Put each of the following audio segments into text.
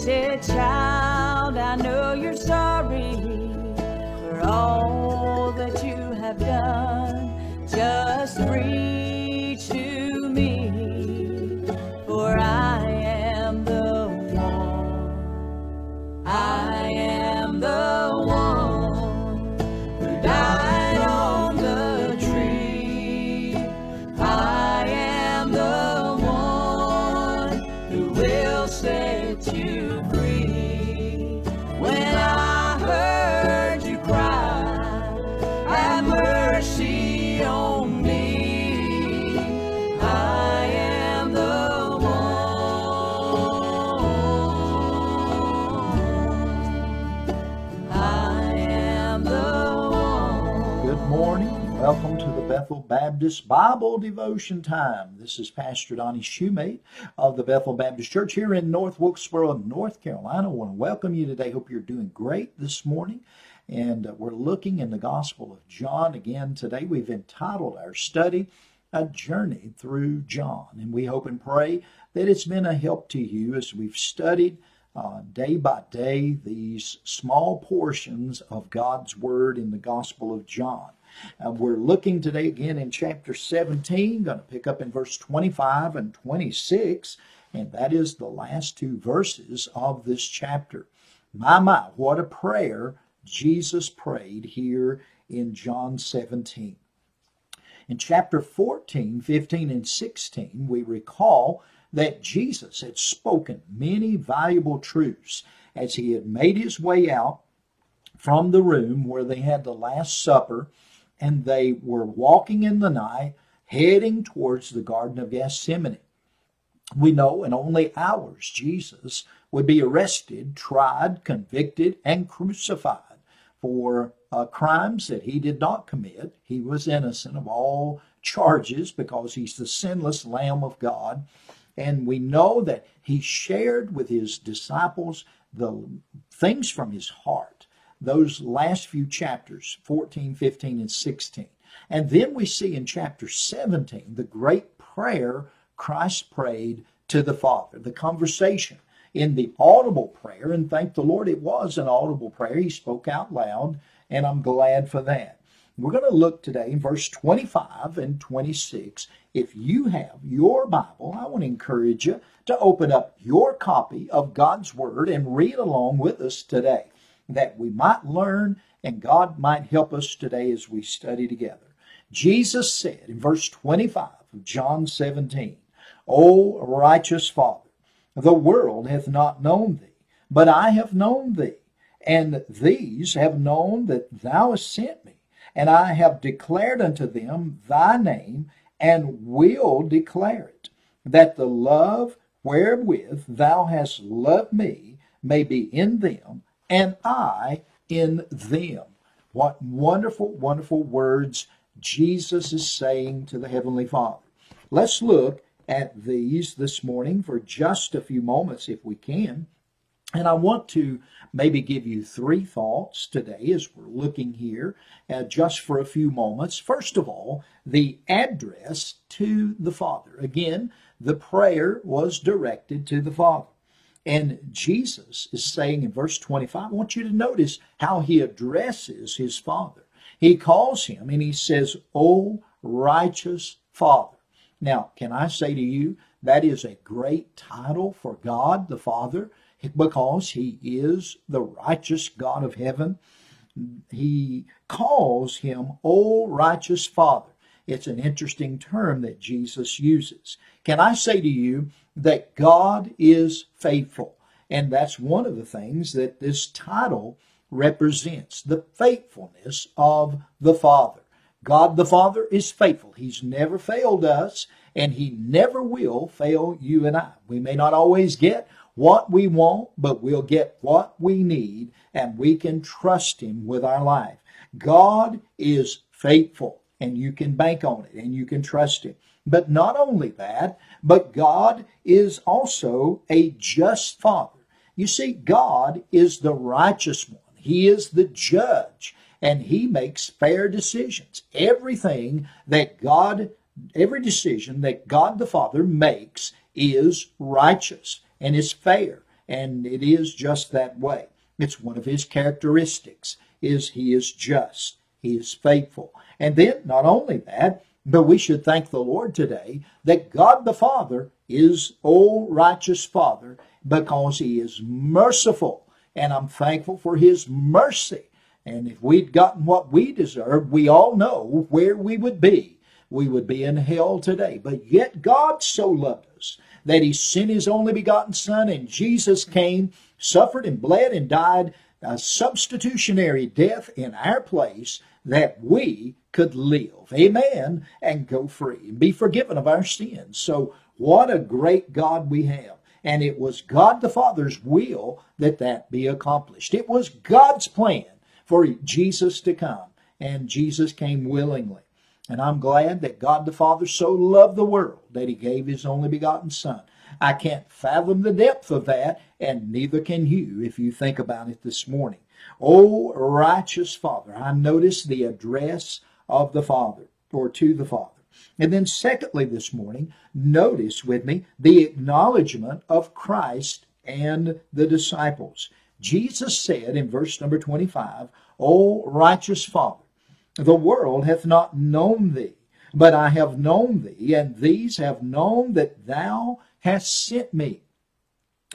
said, Child, I know you're sorry for all that you have done. You Welcome to the Bethel Baptist Bible Devotion Time. This is Pastor Donnie Shumate of the Bethel Baptist Church here in North Wilkesboro, North Carolina. I want to welcome you today. Hope you're doing great this morning. And uh, we're looking in the Gospel of John again today. We've entitled our study A Journey Through John. And we hope and pray that it's been a help to you as we've studied uh, day by day these small portions of God's Word in the Gospel of John. Uh, we're looking today again in chapter 17, going to pick up in verse 25 and 26, and that is the last two verses of this chapter. My, my, what a prayer Jesus prayed here in John 17. In chapter 14, 15, and 16, we recall that Jesus had spoken many valuable truths as he had made his way out from the room where they had the Last Supper and they were walking in the night, heading towards the Garden of Gethsemane. We know in only hours Jesus would be arrested, tried, convicted, and crucified for uh, crimes that he did not commit. He was innocent of all charges because he's the sinless Lamb of God. And we know that he shared with his disciples the things from his heart those last few chapters 14 15 and 16 and then we see in chapter 17 the great prayer christ prayed to the father the conversation. In the audible prayer and thank the lord it was an audible prayer. He spoke out loud and i'm glad for that. We're going to look today in verse 25 and 26 if you have your bible i want to encourage you to open up your copy of god's word and read along with us today that we might learn and God might help us today as we study together. Jesus said in verse 25 of John 17, O righteous Father, the world hath not known thee, but I have known thee, and these have known that thou hast sent me, and I have declared unto them thy name, and will declare it, that the love wherewith thou hast loved me may be in them, and I in them. What wonderful, wonderful words Jesus is saying to the Heavenly Father. Let's look at these this morning for just a few moments if we can. And I want to maybe give you three thoughts today as we're looking here uh, just for a few moments. First of all, the address to the Father. Again, the prayer was directed to the Father. And Jesus is saying in verse 25, I want you to notice how he addresses his Father. He calls him and he says, O righteous Father. Now, can I say to you, that is a great title for God the Father because he is the righteous God of heaven. He calls him, O righteous Father. It's an interesting term that Jesus uses. Can I say to you that God is faithful? And that's one of the things that this title represents the faithfulness of the Father. God the Father is faithful. He's never failed us, and He never will fail you and I. We may not always get what we want, but we'll get what we need, and we can trust Him with our life. God is faithful and you can bank on it and you can trust Him. But not only that, but God is also a just Father. You see, God is the righteous one. He is the judge and he makes fair decisions. Everything that God, every decision that God the Father makes is righteous and is fair And it is just that way. It's one of his characteristics is he is just. He is faithful. And then not only that, but we should thank the Lord today that God the Father is, O righteous Father, because He is merciful. And I'm thankful for His mercy. And if we'd gotten what we deserved, we all know where we would be. We would be in hell today. But yet God so loved us that He sent His only begotten Son, and Jesus came, suffered and bled and died a substitutionary death in our place that we could live. Amen. And go free and be forgiven of our sins. So, what a great God we have. And it was God the Father's will that that be accomplished. It was God's plan for Jesus to come. And Jesus came willingly. And I'm glad that God the Father so loved the world that he gave his only begotten Son. I can't fathom the depth of that, and neither can you if you think about it this morning. O righteous Father, I notice the address of the Father, or to the Father. And then, secondly, this morning, notice with me the acknowledgement of Christ and the disciples. Jesus said in verse number 25, O righteous Father, the world hath not known thee, but I have known thee, and these have known that thou hast sent me.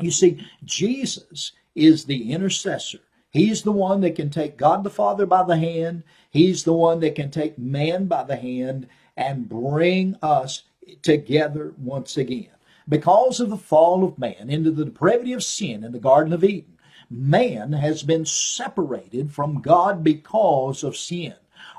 You see, Jesus is the intercessor. He's the one that can take God the Father by the hand. He's the one that can take man by the hand and bring us together once again. Because of the fall of man into the depravity of sin in the Garden of Eden, man has been separated from God because of sin.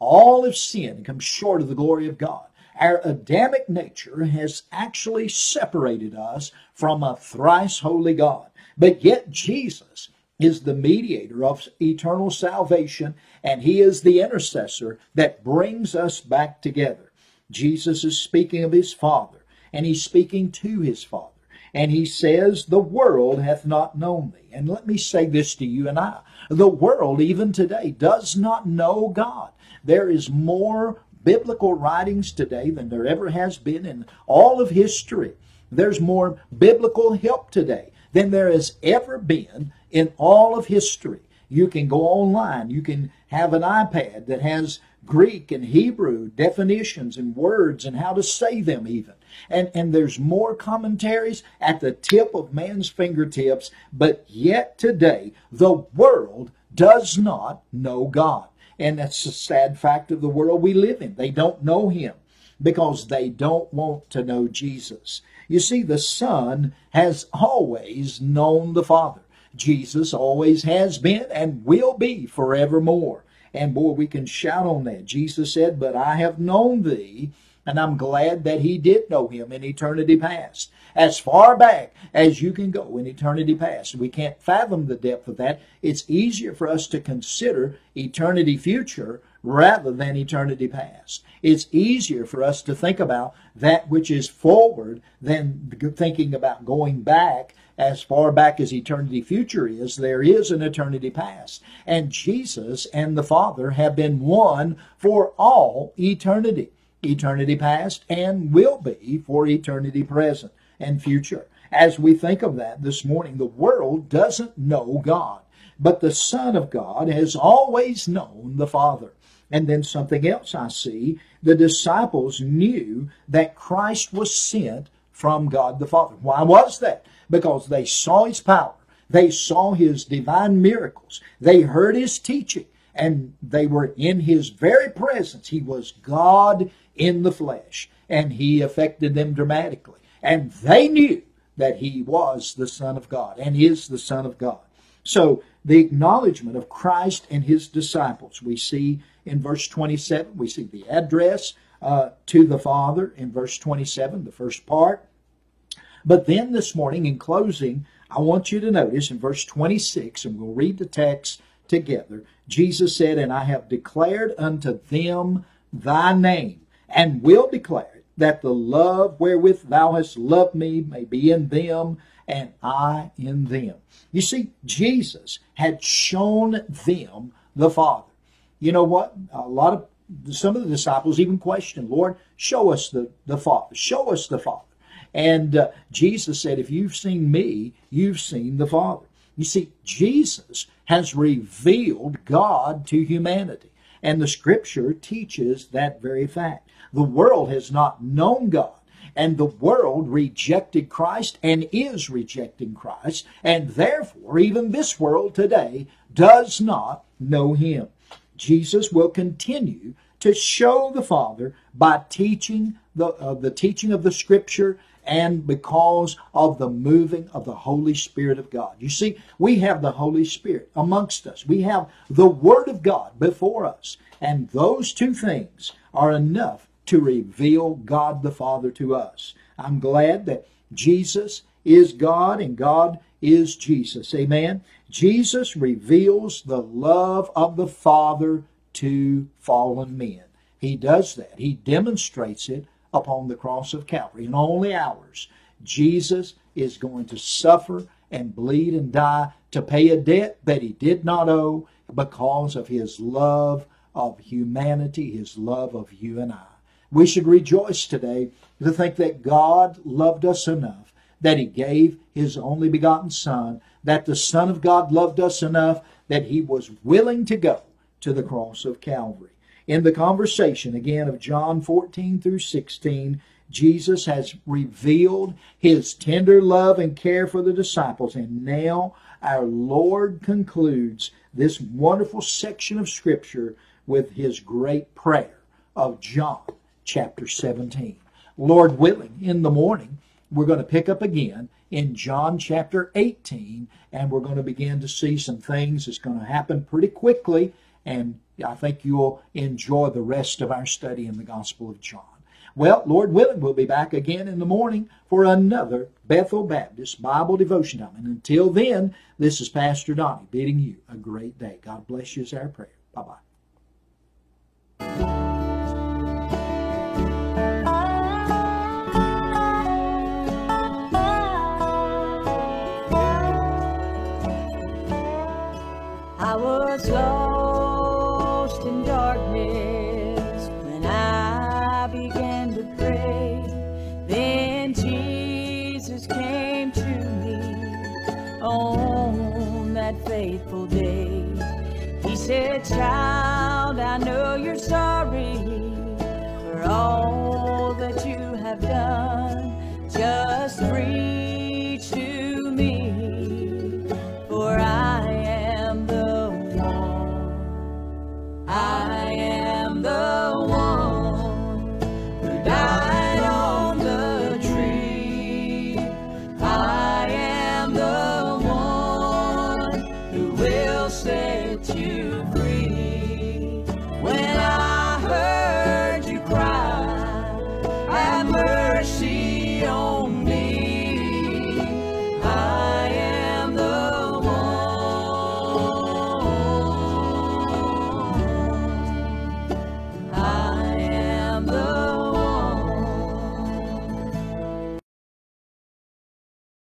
All of sin comes short of the glory of God. Our Adamic nature has actually separated us from a thrice holy God. But yet Jesus is the mediator of eternal salvation and he is the intercessor that brings us back together. Jesus is speaking of his Father and he's speaking to his Father. And he says, The world hath not known thee. And let me say this to you and I. The world, even today, does not know God. There is more biblical writings today than there ever has been in all of history. There's more biblical help today than there has ever been in all of history. You can go online, you can have an iPad that has Greek and Hebrew definitions and words and how to say them even. And, and there's more commentaries at the tip of man's fingertips, but yet today the world does not know God. And that's the sad fact of the world we live in. They don't know Him because they don't want to know Jesus. You see, the Son has always known the Father. Jesus always has been and will be forevermore. And boy, we can shout on that. Jesus said, But I have known thee and I'm glad that he did know him in eternity past. As far back as you can go in eternity past. We can't fathom the depth of that. It's easier for us to consider eternity future rather than eternity past. It's easier for us to think about that which is forward than thinking about going back as far back as eternity future is, there is an eternity past. And Jesus and the Father have been one for all eternity eternity past and will be for eternity present and future. As we think of that this morning, the world doesn't know God, but the Son of God has always known the Father. And then something else I see the disciples knew that Christ was sent from God the Father. Why was that? Because they saw his power, they saw his divine miracles, they heard his teaching, and they were in his very presence. He was God in the flesh, and he affected them dramatically. And they knew that he was the Son of God and is the Son of God. So the acknowledgement of Christ and his disciples, we see in verse 27, we see the address uh, to the Father in verse 27, the first part. But then this morning, in closing, I want you to notice in verse 26, and we'll read the text together, Jesus said, And I have declared unto them thy name and will declare it, that the love wherewith thou hast loved me may be in them, and I in them. You see, Jesus had shown them the Father. You know what? A lot of some of the disciples even questioned, Lord, show us the, the Father, show us the Father. And uh, Jesus said, If you've seen me, you've seen the Father. You see, Jesus has revealed God to humanity. And the scripture teaches that very fact. The world has not known God. And the world rejected Christ and is rejecting Christ. And therefore, even this world today does not know Him. Jesus will continue to show the Father by teaching the, uh, the teaching of the Scripture and because of the moving of the Holy Spirit of God. You see, we have the Holy Spirit amongst us. We have the Word of God before us. And those two things are enough to reveal God the Father to us. I'm glad that Jesus is God and God is Jesus. Amen. Jesus reveals the love of the Father to fallen men. He does that. He demonstrates it upon the cross of Calvary. In only hours, Jesus is going to suffer and bleed and die to pay a debt that he did not owe because of his love of humanity, his love of you and I. We should rejoice today to think that God loved us enough that he gave his only begotten Son, that the Son of God loved us enough that he was willing to go to the cross of Calvary. In the conversation again of John 14 through 16, Jesus has revealed his tender love and care for the disciples, and now our Lord concludes this wonderful section of Scripture with his great prayer of John chapter 17. Lord willing, in the morning, we're going to pick up again in John chapter 18, and we're going to begin to see some things that's going to happen pretty quickly, and I think you'll enjoy the rest of our study in the Gospel of John. Well, Lord willing, we'll be back again in the morning for another Bethel Baptist Bible devotion time. And until then, this is Pastor Donnie bidding you a great day. God bless you is our prayer. Bye bye. Have done. Just reach to me, for I am the one. I am the one who died on the tree. I am the one who will save.